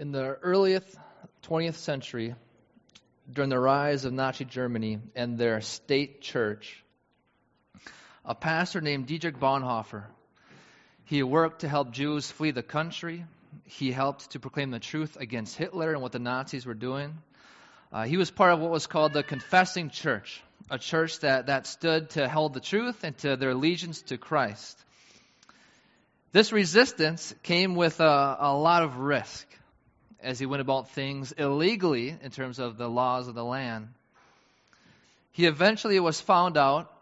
In the earliest 20th century, during the rise of Nazi Germany and their state church, a pastor named Dietrich Bonhoeffer, he worked to help Jews flee the country. He helped to proclaim the truth against Hitler and what the Nazis were doing. Uh, he was part of what was called the Confessing Church, a church that, that stood to hold the truth and to their allegiance to Christ. This resistance came with a, a lot of risk as he went about things illegally in terms of the laws of the land. He eventually was found out,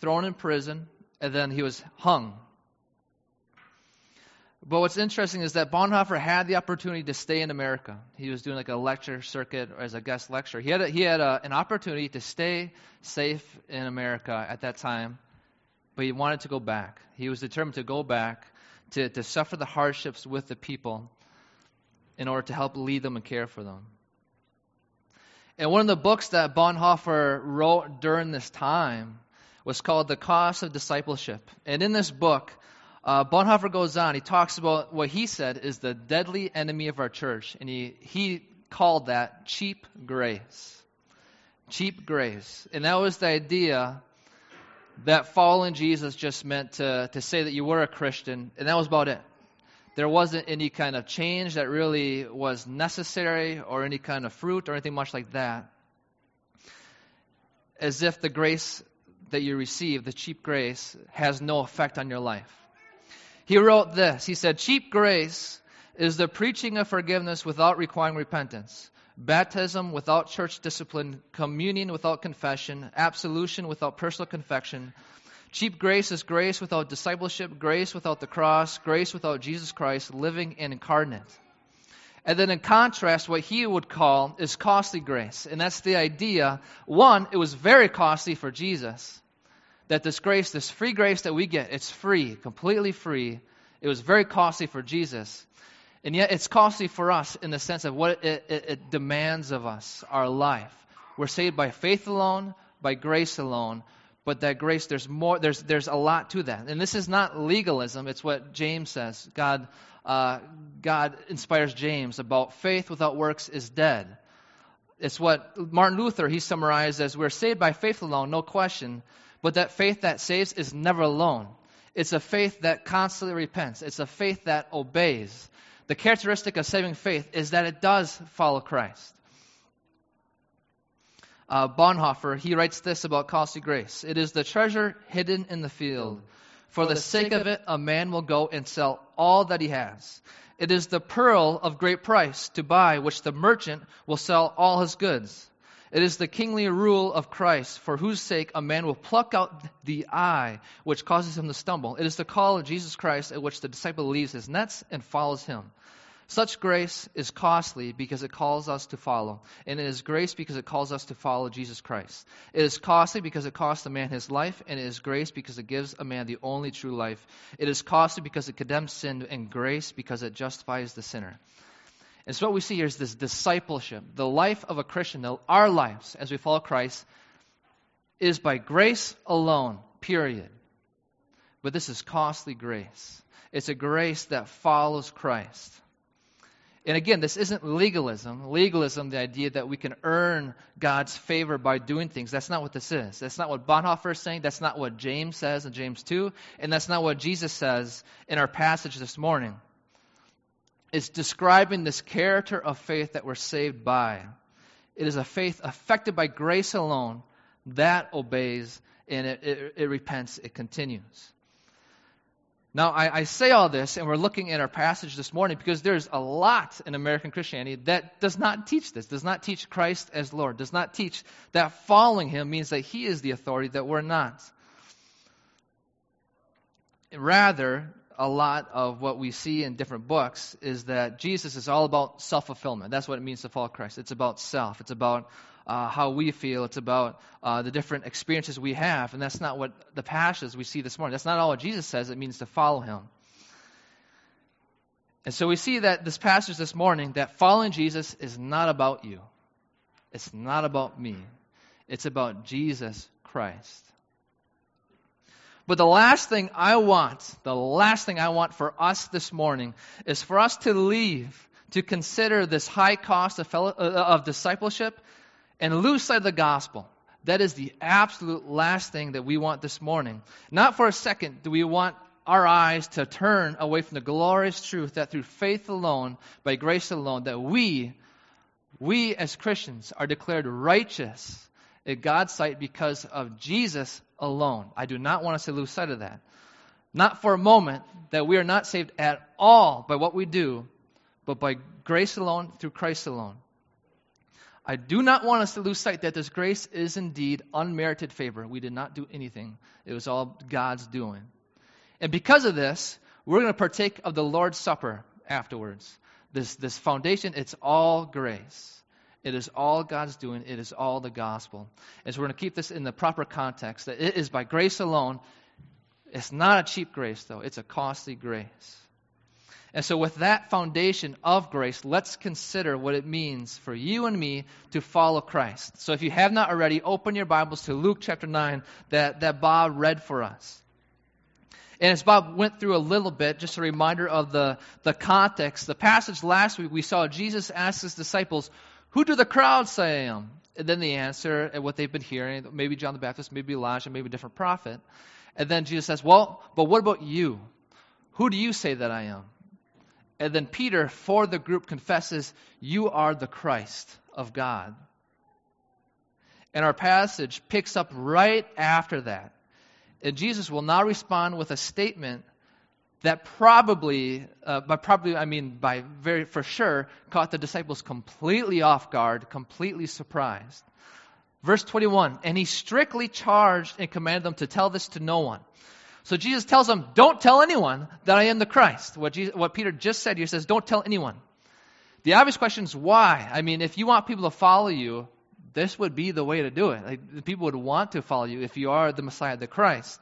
thrown in prison, and then he was hung but what's interesting is that Bonhoeffer had the opportunity to stay in America. He was doing like a lecture circuit or as a guest lecturer. He had, a, he had a, an opportunity to stay safe in America at that time, but he wanted to go back. He was determined to go back to, to suffer the hardships with the people in order to help lead them and care for them. And one of the books that Bonhoeffer wrote during this time was called The Cost of Discipleship. And in this book, uh, Bonhoeffer goes on. He talks about what he said is the deadly enemy of our church, and he, he called that cheap grace. Cheap grace. And that was the idea that following Jesus just meant to, to say that you were a Christian, and that was about it. There wasn't any kind of change that really was necessary, or any kind of fruit, or anything much like that. As if the grace that you receive, the cheap grace, has no effect on your life. He wrote this He said, Cheap grace is the preaching of forgiveness without requiring repentance, baptism without church discipline, communion without confession, absolution without personal confession. Cheap grace is grace without discipleship, grace without the cross, grace without Jesus Christ living and incarnate. And then in contrast, what he would call is costly grace. And that's the idea. One, it was very costly for Jesus that this grace, this free grace that we get, it's free, completely free. It was very costly for Jesus. And yet it's costly for us in the sense of what it, it, it demands of us, our life. We're saved by faith alone, by grace alone. But that grace, there's more, there's, there's a lot to that. And this is not legalism, it's what James says. God, uh, God inspires James about faith without works is dead. It's what Martin Luther, he summarized as we're saved by faith alone, no question. But that faith that saves is never alone. It's a faith that constantly repents. It's a faith that obeys. The characteristic of saving faith is that it does follow Christ. Uh, Bonhoeffer, he writes this about costly grace. It is the treasure hidden in the field. For the sake of it, a man will go and sell all that he has. It is the pearl of great price to buy, which the merchant will sell all his goods. It is the kingly rule of Christ, for whose sake a man will pluck out the eye which causes him to stumble. It is the call of Jesus Christ at which the disciple leaves his nets and follows him. Such grace is costly because it calls us to follow. And it is grace because it calls us to follow Jesus Christ. It is costly because it costs a man his life, and it is grace because it gives a man the only true life. It is costly because it condemns sin, and grace because it justifies the sinner. And so what we see here is this discipleship. The life of a Christian, our lives as we follow Christ, is by grace alone, period. But this is costly grace. It's a grace that follows Christ. And again, this isn't legalism. Legalism, the idea that we can earn God's favor by doing things. That's not what this is. That's not what Bonhoeffer is saying. That's not what James says in James 2. And that's not what Jesus says in our passage this morning It's describing this character of faith that we're saved by. It is a faith affected by grace alone that obeys and it, it, it repents, it continues. Now, I, I, say all this, and we're looking at our passage this morning because there's a lot in American Christianity that does not teach this, does not teach Christ as Lord, does not teach that following Him means that He is the authority, that we're not. Rather, a lot of what we see in different books is that Jesus is all about self fulfillment. That's what it means to follow Christ. It's about self, it's about uh, how we feel, it's about uh, the different experiences we have. And that's not what the passages we see this morning. That's not all Jesus says it means to follow him. And so we see that this passage this morning that following Jesus is not about you. It's not about me. It's about Jesus Christ. But the last thing I want, the last thing I want for us this morning is for us to leave, to consider this high cost of, fellow, uh, of discipleship and lose sight of the gospel. That is the absolute last thing that we want this morning. Not for a second do we want our eyes to turn away from the glorious truth that through faith alone, by grace alone, that we, we as Christians are declared righteous in God's sight because of Jesus alone. I do not want us to lose sight of that. Not for a moment that we are not saved at all by what we do, but by grace alone, through Christ alone. I do not want us to lose sight that this grace is indeed unmerited favor. We did not do anything, it was all God's doing. And because of this, we're going to partake of the Lord's Supper afterwards. This, this foundation, it's all grace. It is all God's doing. It is all the gospel. And so we're going to keep this in the proper context that it is by grace alone. It's not a cheap grace, though, it's a costly grace. And so, with that foundation of grace, let's consider what it means for you and me to follow Christ. So, if you have not already, open your Bibles to Luke chapter 9 that, that Bob read for us. And as Bob went through a little bit, just a reminder of the, the context, the passage last week, we saw Jesus ask his disciples, Who do the crowds say I am? And then the answer, and what they've been hearing, maybe John the Baptist, maybe Elijah, maybe a different prophet. And then Jesus says, Well, but what about you? Who do you say that I am? And then Peter, for the group, confesses, You are the Christ of God. And our passage picks up right after that. And Jesus will now respond with a statement that probably, uh, by probably I mean by very for sure, caught the disciples completely off guard, completely surprised. Verse 21 And he strictly charged and commanded them to tell this to no one. So Jesus tells them, Don't tell anyone that I am the Christ. What, Jesus, what Peter just said here says, Don't tell anyone. The obvious question is why? I mean, if you want people to follow you, this would be the way to do it. Like, people would want to follow you if you are the Messiah, the Christ.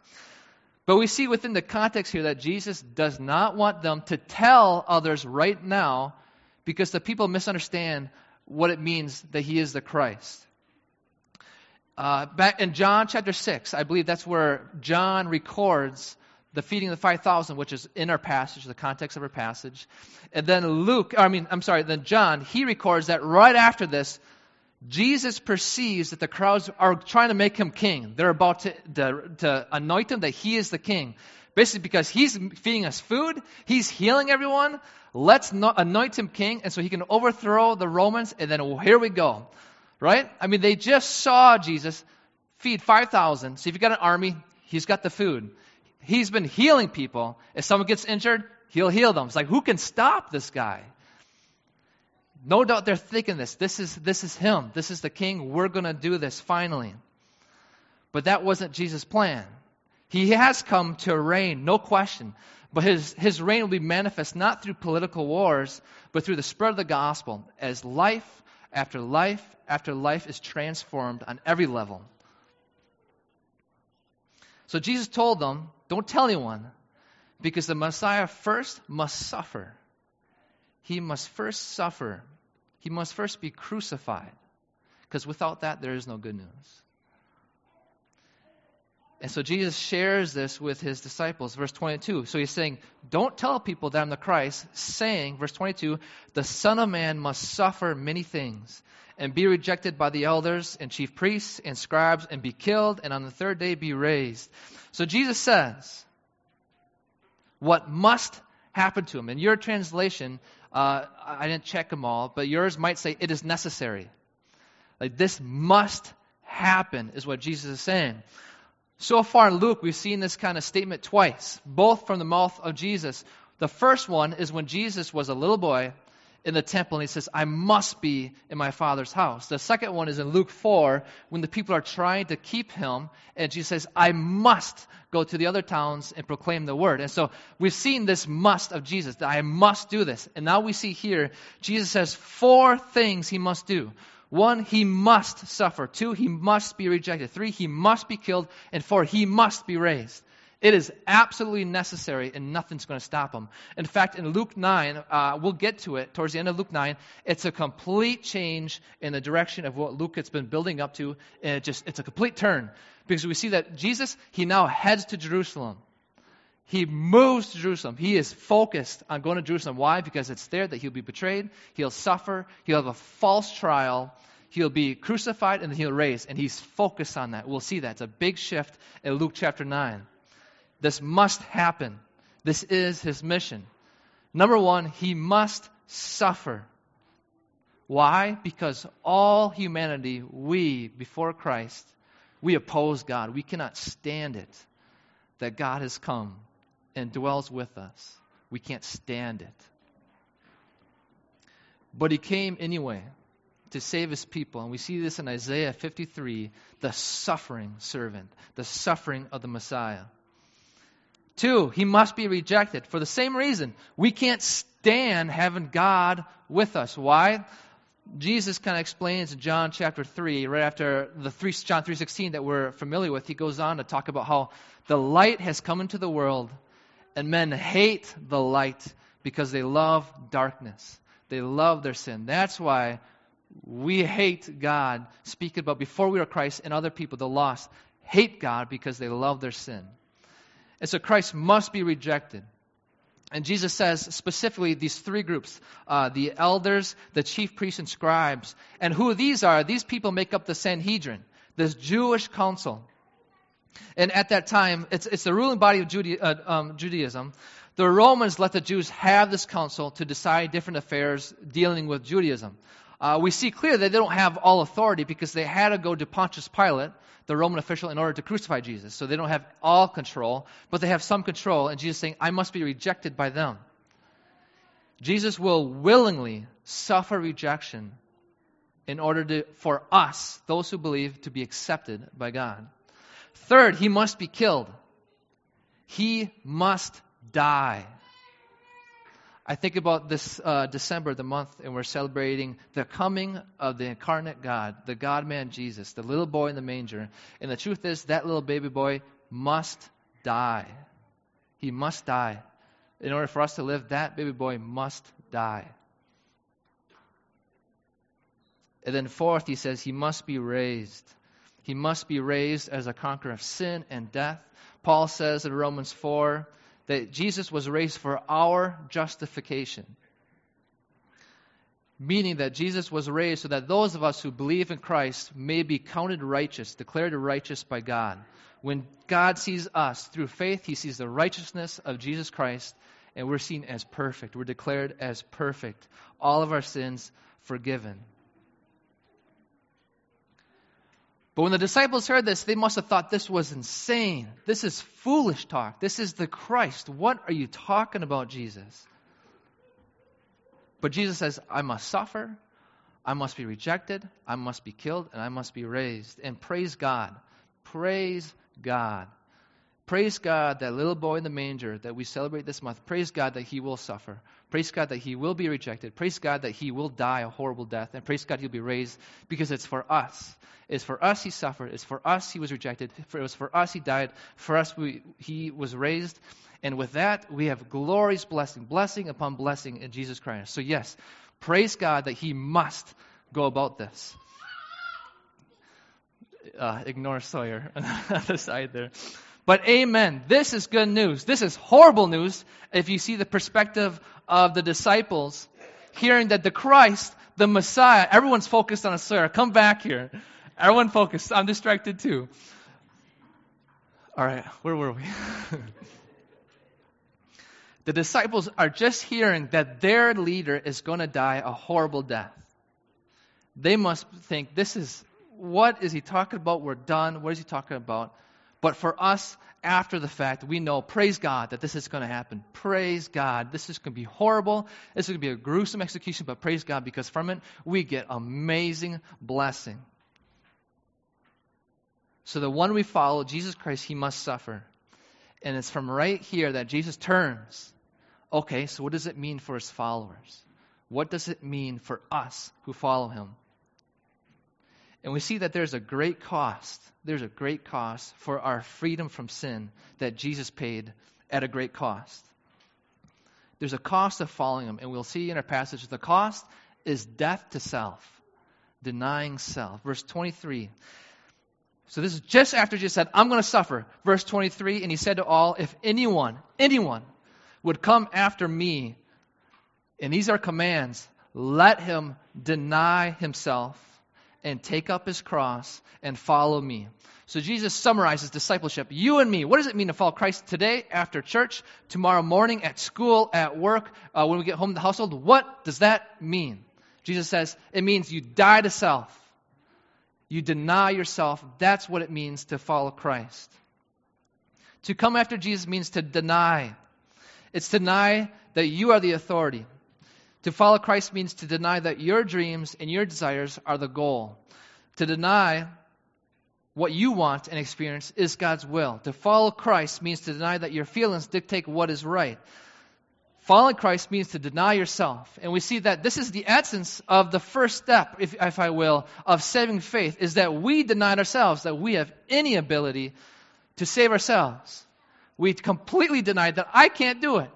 But we see within the context here that Jesus does not want them to tell others right now because the people misunderstand what it means that he is the Christ. Uh, back in John chapter 6, I believe that's where John records the feeding of the 5,000, which is in our passage, the context of our passage. And then Luke, I mean, I'm sorry, then John, he records that right after this, Jesus perceives that the crowds are trying to make him king. They're about to, to, to anoint him that he is the king. Basically, because he's feeding us food, he's healing everyone. Let's anoint him king, and so he can overthrow the Romans, and then here we go. Right? I mean, they just saw Jesus feed 5,000. So if you've got an army, he's got the food. He's been healing people. If someone gets injured, he'll heal them. It's like, who can stop this guy? No doubt they're thinking this. This is, this is him. This is the king. We're going to do this finally. But that wasn't Jesus' plan. He has come to reign, no question. But his, his reign will be manifest not through political wars, but through the spread of the gospel as life after life after life is transformed on every level. So Jesus told them, Don't tell anyone, because the Messiah first must suffer. He must first suffer. He must first be crucified, because without that, there is no good news. And so Jesus shares this with his disciples. Verse 22. So he's saying, Don't tell people that I'm the Christ, saying, verse 22, the Son of Man must suffer many things and be rejected by the elders and chief priests and scribes and be killed and on the third day be raised. So Jesus says, What must happen to him? In your translation, uh, I didn't check them all, but yours might say, It is necessary. Like this must happen, is what Jesus is saying. So far in Luke, we've seen this kind of statement twice, both from the mouth of Jesus. The first one is when Jesus was a little boy in the temple and he says, I must be in my Father's house. The second one is in Luke 4 when the people are trying to keep him and Jesus says, I must go to the other towns and proclaim the word. And so we've seen this must of Jesus, that I must do this. And now we see here, Jesus says four things he must do. One, he must suffer. Two, he must be rejected. Three, he must be killed. And four, he must be raised. It is absolutely necessary, and nothing's going to stop him. In fact, in Luke 9, uh, we'll get to it towards the end of Luke 9. It's a complete change in the direction of what Luke has been building up to, and it just it's a complete turn because we see that Jesus he now heads to Jerusalem. He moves to Jerusalem. He is focused on going to Jerusalem. Why? Because it's there that he'll be betrayed, he'll suffer, he'll have a false trial, he'll be crucified, and then he'll raise. And he's focused on that. We'll see that. It's a big shift in Luke chapter 9. This must happen. This is his mission. Number one, he must suffer. Why? Because all humanity, we, before Christ, we oppose God. We cannot stand it that God has come and dwells with us. We can't stand it. But he came anyway to save his people. And we see this in Isaiah 53 the suffering servant, the suffering of the Messiah. Two, he must be rejected for the same reason. We can't stand having God with us. Why? Jesus kind of explains in John chapter 3, right after the 3, John 3.16 that we're familiar with, he goes on to talk about how the light has come into the world and men hate the light because they love darkness. They love their sin. That's why we hate God, speaking about before we were Christ and other people, the lost, hate God because they love their sin. And so Christ must be rejected. And Jesus says specifically these three groups uh, the elders, the chief priests, and scribes. And who these are, these people make up the Sanhedrin, this Jewish council. And at that time, it's, it's the ruling body of Judea, uh, um, Judaism. The Romans let the Jews have this council to decide different affairs dealing with Judaism. Uh, we see clearly that they don't have all authority because they had to go to Pontius Pilate, the Roman official, in order to crucify Jesus. So they don't have all control, but they have some control. And Jesus saying, I must be rejected by them. Jesus will willingly suffer rejection in order to, for us, those who believe, to be accepted by God. Third, he must be killed. He must die. I think about this uh, December, the month, and we're celebrating the coming of the incarnate God, the God man Jesus, the little boy in the manger. And the truth is, that little baby boy must die. He must die. In order for us to live, that baby boy must die. And then, fourth, he says, he must be raised. He must be raised as a conqueror of sin and death. Paul says in Romans 4 that Jesus was raised for our justification. Meaning that Jesus was raised so that those of us who believe in Christ may be counted righteous, declared righteous by God. When God sees us through faith, he sees the righteousness of Jesus Christ, and we're seen as perfect. We're declared as perfect. All of our sins forgiven. But when the disciples heard this, they must have thought this was insane. This is foolish talk. This is the Christ. What are you talking about, Jesus? But Jesus says, I must suffer, I must be rejected, I must be killed, and I must be raised. And praise God. Praise God. Praise God, that little boy in the manger that we celebrate this month. Praise God that he will suffer. Praise God that he will be rejected. Praise God that he will die a horrible death. And praise God he'll be raised because it's for us. It's for us he suffered. It's for us he was rejected. It was for us he died. For us we, he was raised. And with that, we have glorious blessing, blessing upon blessing in Jesus Christ. So, yes, praise God that he must go about this. Uh, ignore Sawyer on the other side there. But amen. This is good news. This is horrible news if you see the perspective of the disciples hearing that the Christ, the Messiah, everyone's focused on a Sarah. Come back here. Everyone focused. I'm distracted too. All right, where were we? the disciples are just hearing that their leader is going to die a horrible death. They must think, this is, what is he talking about? We're done. What is he talking about? But for us, after the fact, we know, praise God, that this is going to happen. Praise God. This is going to be horrible. This is going to be a gruesome execution, but praise God because from it, we get amazing blessing. So the one we follow, Jesus Christ, he must suffer. And it's from right here that Jesus turns. Okay, so what does it mean for his followers? What does it mean for us who follow him? And we see that there's a great cost. There's a great cost for our freedom from sin that Jesus paid at a great cost. There's a cost of following him, and we'll see in our passage the cost is death to self, denying self. Verse 23 So this is just after Jesus said, I'm going to suffer. Verse 23, and he said to all, If anyone, anyone would come after me, and these are commands, let him deny himself and take up his cross and follow me. So Jesus summarizes discipleship. You and me, what does it mean to follow Christ today after church, tomorrow morning, at school, at work, uh, when we get home to the household? What does that mean? Jesus says it means you die to self. You deny yourself. That's what it means to follow Christ. To come after Jesus means to deny. It's deny that you are the authority. To follow Christ means to deny that your dreams and your desires are the goal. To deny what you want and experience is God's will. To follow Christ means to deny that your feelings dictate what is right. Following Christ means to deny yourself. And we see that this is the essence of the first step, if, if I will, of saving faith, is that we deny ourselves, that we have any ability to save ourselves. We completely deny that I can't do it.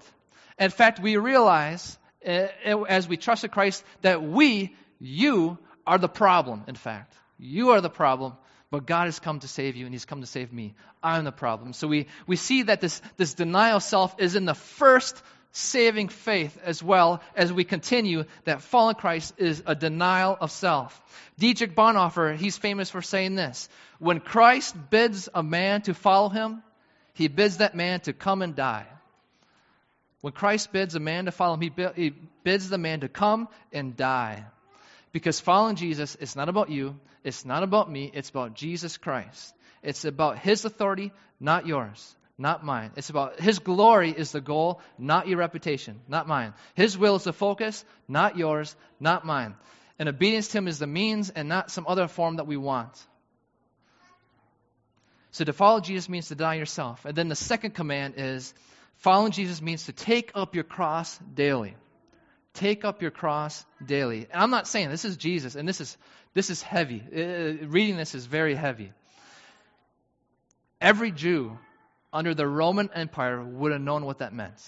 In fact, we realize Eh, eh, as we trust in Christ that we, you, are the problem, in fact. You are the problem, but God has come to save you and He's come to save me. I'm the problem. So we, we see that this, this denial of self is in the first saving faith as well as we continue that fallen Christ is a denial of self. Dietrich Bonhoeffer, he's famous for saying this When Christ bids a man to follow him, he bids that man to come and die. When Christ bids a man to follow him, he bids the man to come and die. Because following Jesus is not about you, it's not about me, it's about Jesus Christ. It's about his authority, not yours, not mine. It's about his glory is the goal, not your reputation, not mine. His will is the focus, not yours, not mine. And obedience to him is the means and not some other form that we want. So to follow Jesus means to die yourself. And then the second command is Following Jesus means to take up your cross daily. Take up your cross daily. And I'm not saying this is Jesus, and this is this is heavy. Uh, reading this is very heavy. Every Jew under the Roman Empire would have known what that meant.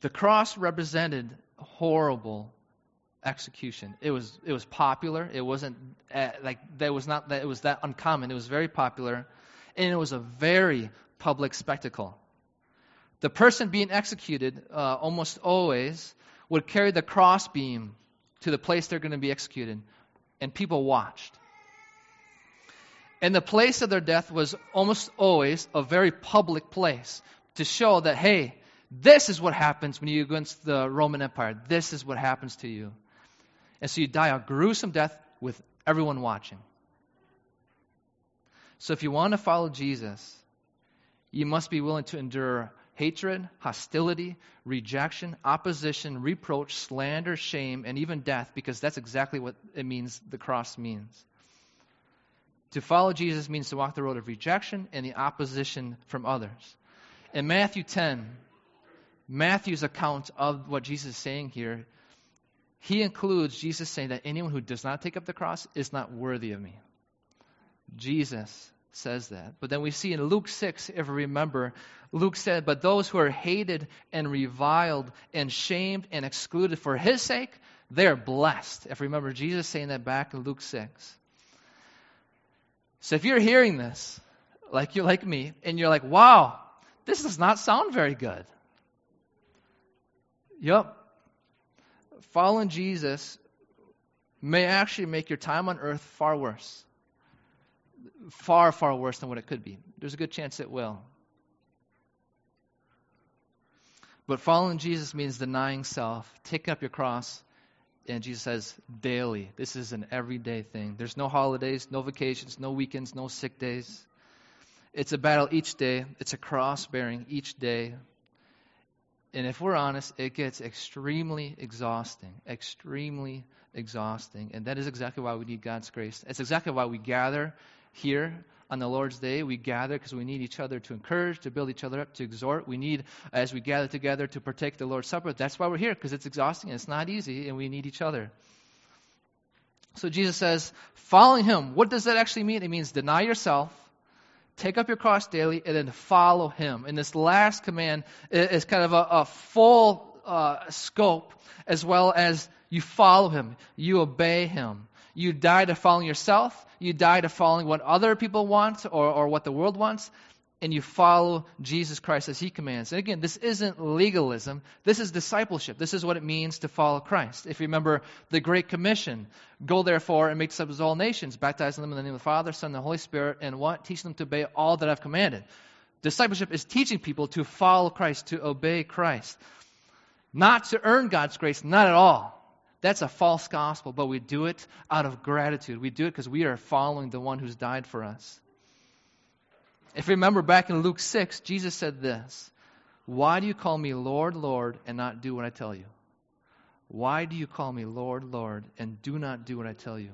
The cross represented horrible execution. It was it was popular. It wasn't uh, like that was not that it was that uncommon. It was very popular and it was a very public spectacle. The person being executed uh, almost always would carry the crossbeam to the place they're going to be executed, and people watched. And the place of their death was almost always a very public place to show that, hey, this is what happens when you go against the Roman Empire. This is what happens to you. And so you die a gruesome death with everyone watching. So if you want to follow Jesus, you must be willing to endure hatred, hostility, rejection, opposition, reproach, slander, shame, and even death, because that's exactly what it means the cross means. To follow Jesus means to walk the road of rejection and the opposition from others. In Matthew 10, Matthew's account of what Jesus is saying here, he includes Jesus saying that anyone who does not take up the cross is not worthy of me. Jesus says that. But then we see in Luke 6, if you remember, Luke said, But those who are hated and reviled and shamed and excluded for his sake, they're blessed. If you remember Jesus saying that back in Luke 6. So if you're hearing this, like you're like me, and you're like, wow, this does not sound very good. Yep. Following Jesus may actually make your time on earth far worse far, far worse than what it could be. There's a good chance it will. But following Jesus means denying self, taking up your cross, and Jesus says daily. This is an everyday thing. There's no holidays, no vacations, no weekends, no sick days. It's a battle each day, it's a cross bearing each day. And if we're honest, it gets extremely exhausting, extremely exhausting. And that is exactly why we need God's grace. It's exactly why we gather here on the Lord's Day. We gather because we need each other to encourage, to build each other up, to exhort. We need, as we gather together, to partake the Lord's Supper. That's why we're here, because it's exhausting and it's not easy, and we need each other. So Jesus says, following Him, what does that actually mean? It means deny yourself, take up your cross daily, and then follow Him. And this last command is kind of a, a full uh, scope as well as you follow Him, you obey Him You die to following yourself. You die to following what other people want or, or what the world wants. And you follow Jesus Christ as he commands. And again, this isn't legalism. This is discipleship. This is what it means to follow Christ. If you remember the Great Commission, go therefore and make disciples of all nations, baptizing them in the name of the Father, Son, and the Holy Spirit, and what? Teach them to obey all that I've commanded. Discipleship is teaching people to follow Christ, to obey Christ. Not to earn God's grace, not at all. That's a false gospel, but we do it out of gratitude. We do it because we are following the one who's died for us. If you remember back in Luke 6, Jesus said this Why do you call me Lord, Lord, and not do what I tell you? Why do you call me Lord, Lord, and do not do what I tell you?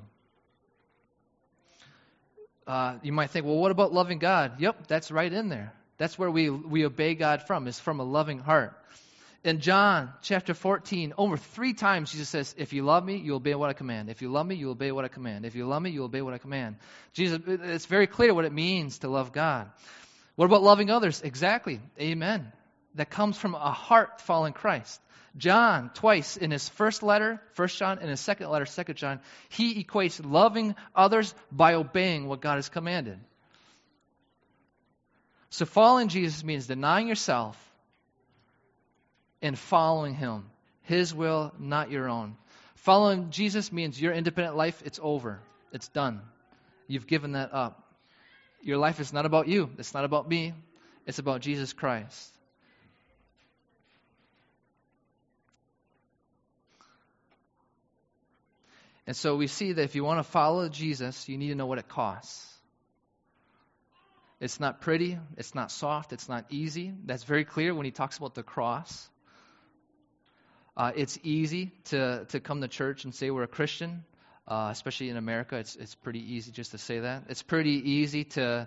Uh, you might think, well, what about loving God? Yep, that's right in there. That's where we, we obey God from, is from a loving heart. In John chapter 14, over three times Jesus says, If you love me, you obey what I command. If you love me, you obey what I command. If you love me, you obey what I command. Jesus, it's very clear what it means to love God. What about loving others? Exactly. Amen. That comes from a heart following Christ. John, twice in his first letter, First John, and his second letter, Second John, he equates loving others by obeying what God has commanded. So following Jesus means denying yourself and following Him. His will, not your own. Following Jesus means your independent life, it's over. It's done. You've given that up. Your life is not about you, it's not about me, it's about Jesus Christ. And so we see that if you want to follow Jesus, you need to know what it costs. It's not pretty, it's not soft, it's not easy. That's very clear when he talks about the cross. Uh, it's easy to, to come to church and say we're a Christian, uh, especially in America. It's, it's pretty easy just to say that. It's pretty easy to,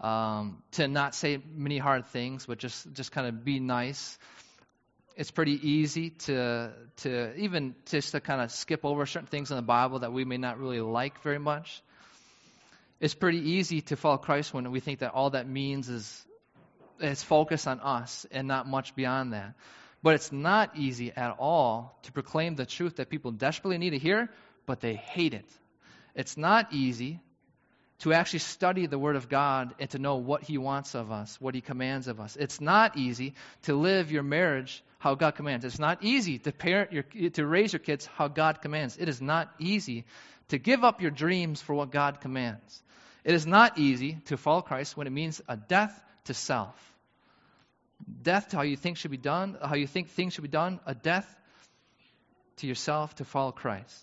um, to not say many hard things, but just, just kind of be nice. It's pretty easy to, to even just to kind of skip over certain things in the Bible that we may not really like very much. It's pretty easy to follow Christ when we think that all that means is, is focus on us and not much beyond that. But it's not easy at all to proclaim the truth that people desperately need to hear, but they hate it. It's not easy to actually study the Word of God and to know what He wants of us, what He commands of us. It's not easy to live your marriage how God commands. It's not easy to parent your, to raise your kids how God commands. It is not easy to give up your dreams for what God commands. It is not easy to follow Christ when it means a death to self death to how you think should be done, how you think things should be done, a death to yourself to follow Christ.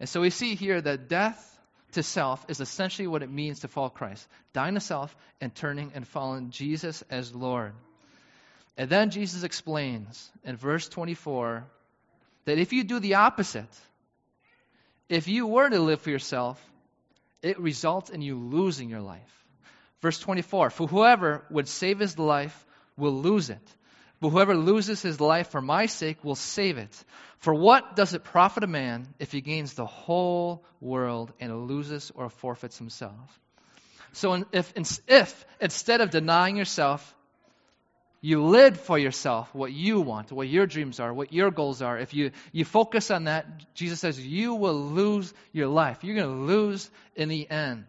And so we see here that death to self is essentially what it means to follow Christ dying to self and turning and following Jesus as Lord. And then Jesus explains in verse 24 that if you do the opposite, if you were to live for yourself, it results in you losing your life. Verse 24 For whoever would save his life will lose it. But whoever loses his life for my sake will save it. For what does it profit a man if he gains the whole world and loses or forfeits himself? So if, if instead of denying yourself, you live for yourself what you want, what your dreams are, what your goals are, if you, you focus on that, Jesus says you will lose your life. You're going to lose in the end.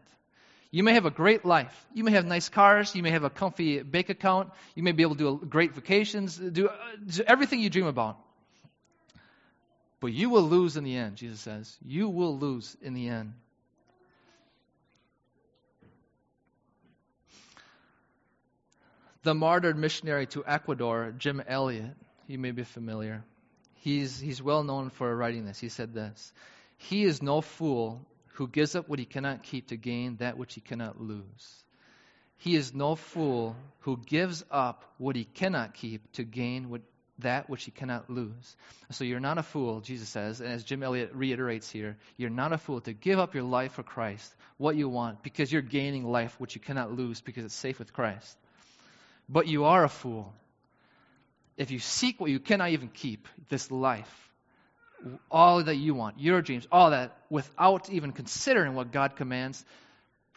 You may have a great life. You may have nice cars. You may have a comfy bank account. You may be able to do great vacations, do, uh, do everything you dream about. But you will lose in the end, Jesus says. You will lose in the end. The martyred missionary to Ecuador, Jim Elliot, you may be familiar. He's, he's well known for writing this. He said this He is no fool who gives up what he cannot keep to gain that which he cannot lose. He is no fool who gives up what he cannot keep to gain what, that which he cannot lose. So you're not a fool, Jesus says, and as Jim Elliot reiterates here, you're not a fool to give up your life for Christ, what you want, because you're gaining life which you cannot lose because it's safe with Christ. But you are a fool if you seek what you cannot even keep, this life, all that you want, your dreams, all that, without even considering what God commands,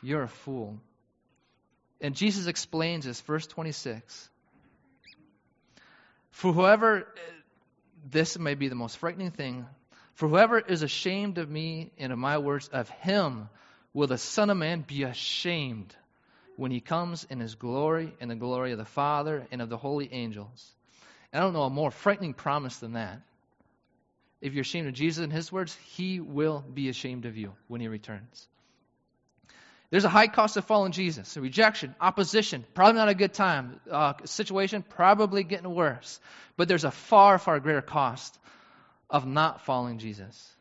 you're a fool. And Jesus explains this, verse 26. For whoever, this may be the most frightening thing, For whoever is ashamed of me and of my words, of him will the Son of Man be ashamed when he comes in his glory and the glory of the Father and of the holy angels. And I don't know a more frightening promise than that. If you're ashamed of Jesus and his words, he will be ashamed of you when he returns. There's a high cost of following Jesus rejection, opposition, probably not a good time. Uh, situation, probably getting worse. But there's a far, far greater cost of not following Jesus.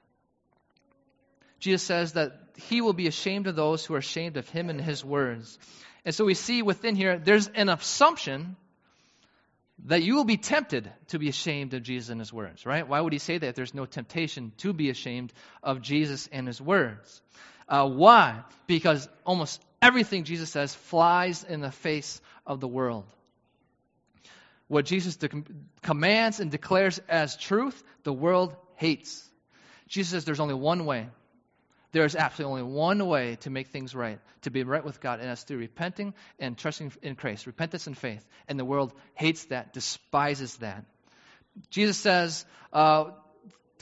Jesus says that he will be ashamed of those who are ashamed of him and his words. And so we see within here, there's an assumption that you will be tempted to be ashamed of Jesus and his words, right? Why would he say that? There's no temptation to be ashamed of Jesus and his words. Uh, why? Because almost everything Jesus says flies in the face of the world. What Jesus de- commands and declares as truth, the world hates. Jesus says there's only one way. There is absolutely only one way to make things right, to be right with God, and that's through repenting and trusting in Christ, repentance and faith. And the world hates that, despises that. Jesus says, uh,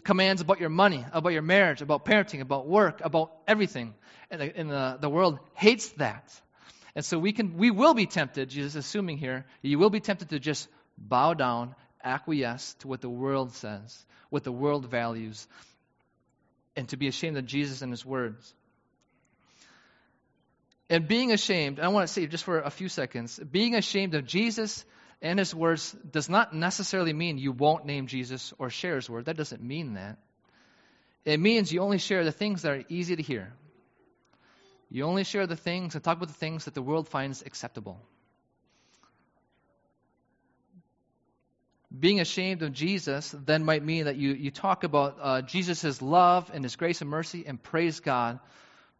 commands about your money, about your marriage, about parenting, about work, about everything. And, the, and the, the world hates that. And so we can we will be tempted, Jesus assuming here, you will be tempted to just bow down, acquiesce to what the world says, what the world values, and to be ashamed of Jesus and his words. And being ashamed, I want to say just for a few seconds, being ashamed of Jesus and his words does not necessarily mean you won't name Jesus or share his word. That doesn't mean that. It means you only share the things that are easy to hear. You only share the things and talk about the things that the world finds acceptable. Being ashamed of Jesus then might mean that you, you talk about uh, Jesus' love and his grace and mercy and praise God,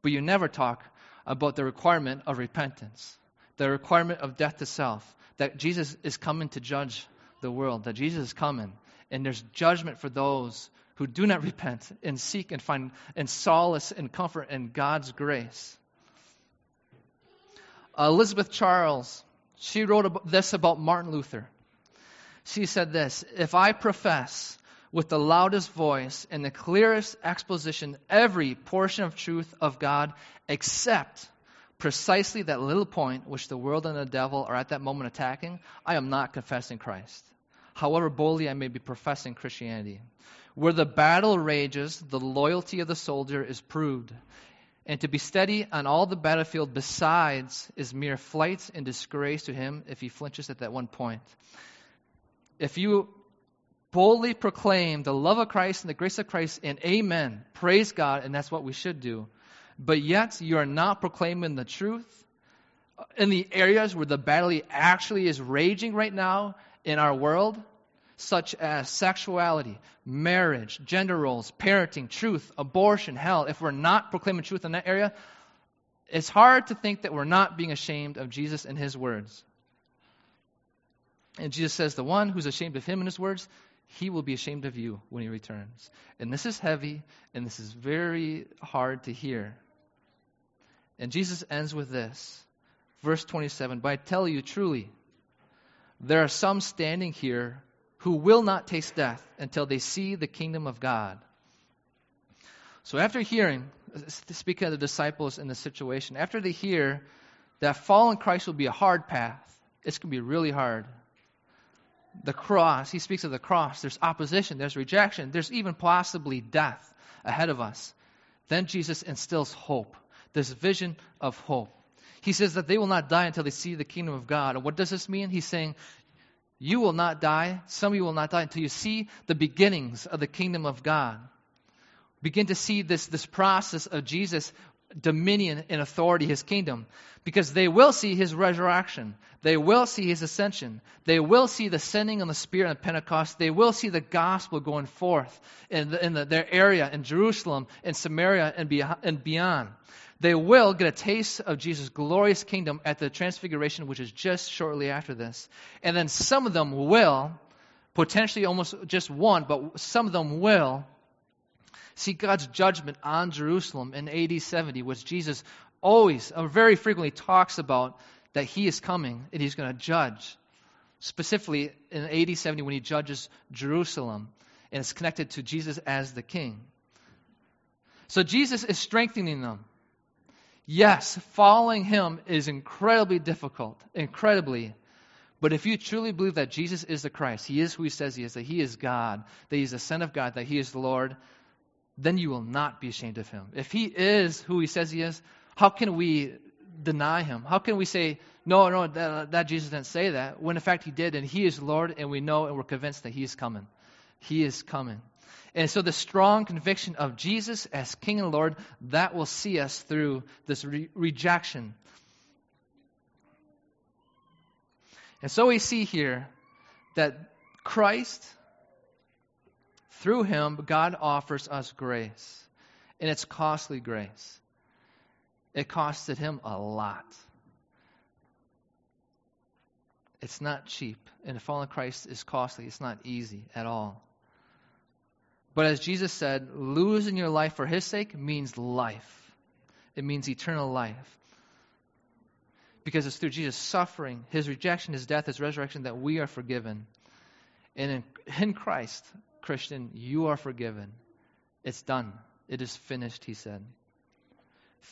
but you never talk about the requirement of repentance, the requirement of death to self, that Jesus is coming to judge the world, that Jesus is coming, and there's judgment for those who do not repent and seek and find and solace and comfort in God's grace. Elizabeth Charles, she wrote this about Martin Luther. She said this If I profess with the loudest voice and the clearest exposition every portion of truth of God except precisely that little point which the world and the devil are at that moment attacking, I am not confessing Christ. However boldly I may be professing Christianity. Where the battle rages, the loyalty of the soldier is proved. And to be steady on all the battlefield besides is mere flight and disgrace to him if he flinches at that one point. If you boldly proclaim the love of Christ and the grace of Christ, and amen, praise God, and that's what we should do but yet you are not proclaiming the truth in the areas where the battle actually is raging right now in our world, such as sexuality, marriage, gender roles, parenting, truth, abortion, hell, if we're not proclaiming truth in that area, it's hard to think that we're not being ashamed of Jesus and his words. And Jesus says, The one who's ashamed of him and his words, he will be ashamed of you when he returns. And this is heavy, and this is very hard to hear. And Jesus ends with this. Verse 27 But I tell you truly, there are some standing here who will not taste death until they see the kingdom of God. So after hearing, speaking of the disciples in the situation, after they hear that following Christ will be a hard path, it's going to be really hard. The cross, he speaks of the cross. There's opposition, there's rejection, there's even possibly death ahead of us. Then Jesus instills hope this vision of hope. He says that they will not die until they see the kingdom of God. And what does this mean? He's saying, You will not die, some of you will not die until you see the beginnings of the kingdom of God. Begin to see this, this process of Jesus' dominion and authority, his kingdom, because they will see his resurrection. They will see his ascension. They will see the sending of the Spirit on Pentecost. They will see the gospel going forth in, the, in the, their area, in Jerusalem, in Samaria, and, and beyond they will get a taste of Jesus' glorious kingdom at the transfiguration, which is just shortly after this. And then some of them will, potentially almost just one, but some of them will see God's judgment on Jerusalem in AD 70, which Jesus always, or very frequently talks about that he is coming and he's going to judge. Specifically in AD 70 when he judges Jerusalem. and it's connected to Jesus as the king. So Jesus is strengthening them. Yes, following him is incredibly difficult, incredibly. But if you truly believe that Jesus is the Christ, he is who he says he is, that he is God, that he is the Son of God, that he is the Lord, then you will not be ashamed of him. If he is who he says he is, how can we deny him? How can we say, no, no, that, that Jesus didn't say that, when in fact he did, and he is Lord, and we know and we're convinced that he is coming. He is coming. And so the strong conviction of Jesus as King and Lord, that will see us through this re- rejection. And so we see here that Christ, through him, God offers us grace. And it's costly grace. It costed him a lot. It's not cheap. And following Christ is costly. It's not easy at all. But as Jesus said, losing your life for his sake means life. It means eternal life. Because it's through Jesus' suffering, his rejection, his death, his resurrection that we are forgiven. And in, in Christ, Christian, you are forgiven. It's done. It is finished, he said.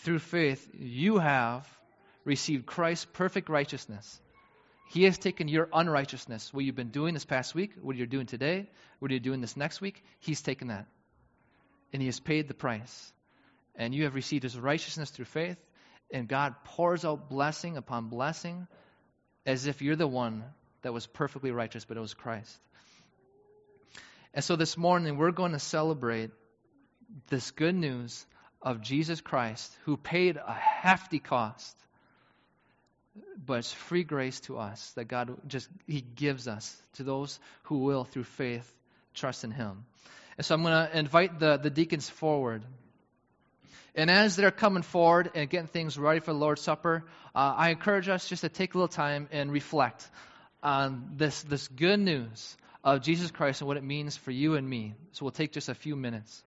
Through faith, you have received Christ's perfect righteousness. He has taken your unrighteousness, what you've been doing this past week, what you're doing today, what you're doing this next week. He's taken that. And He has paid the price. And you have received His righteousness through faith. And God pours out blessing upon blessing as if you're the one that was perfectly righteous, but it was Christ. And so this morning, we're going to celebrate this good news of Jesus Christ who paid a hefty cost but it's free grace to us that God just He gives us to those who will, through faith, trust in Him. And so I'm going to invite the, the deacons forward. And as they're coming forward and getting things ready for the Lord's Supper, uh, I encourage us just to take a little time and reflect on this, this good news of Jesus Christ and what it means for you and me. So we'll take just a few minutes.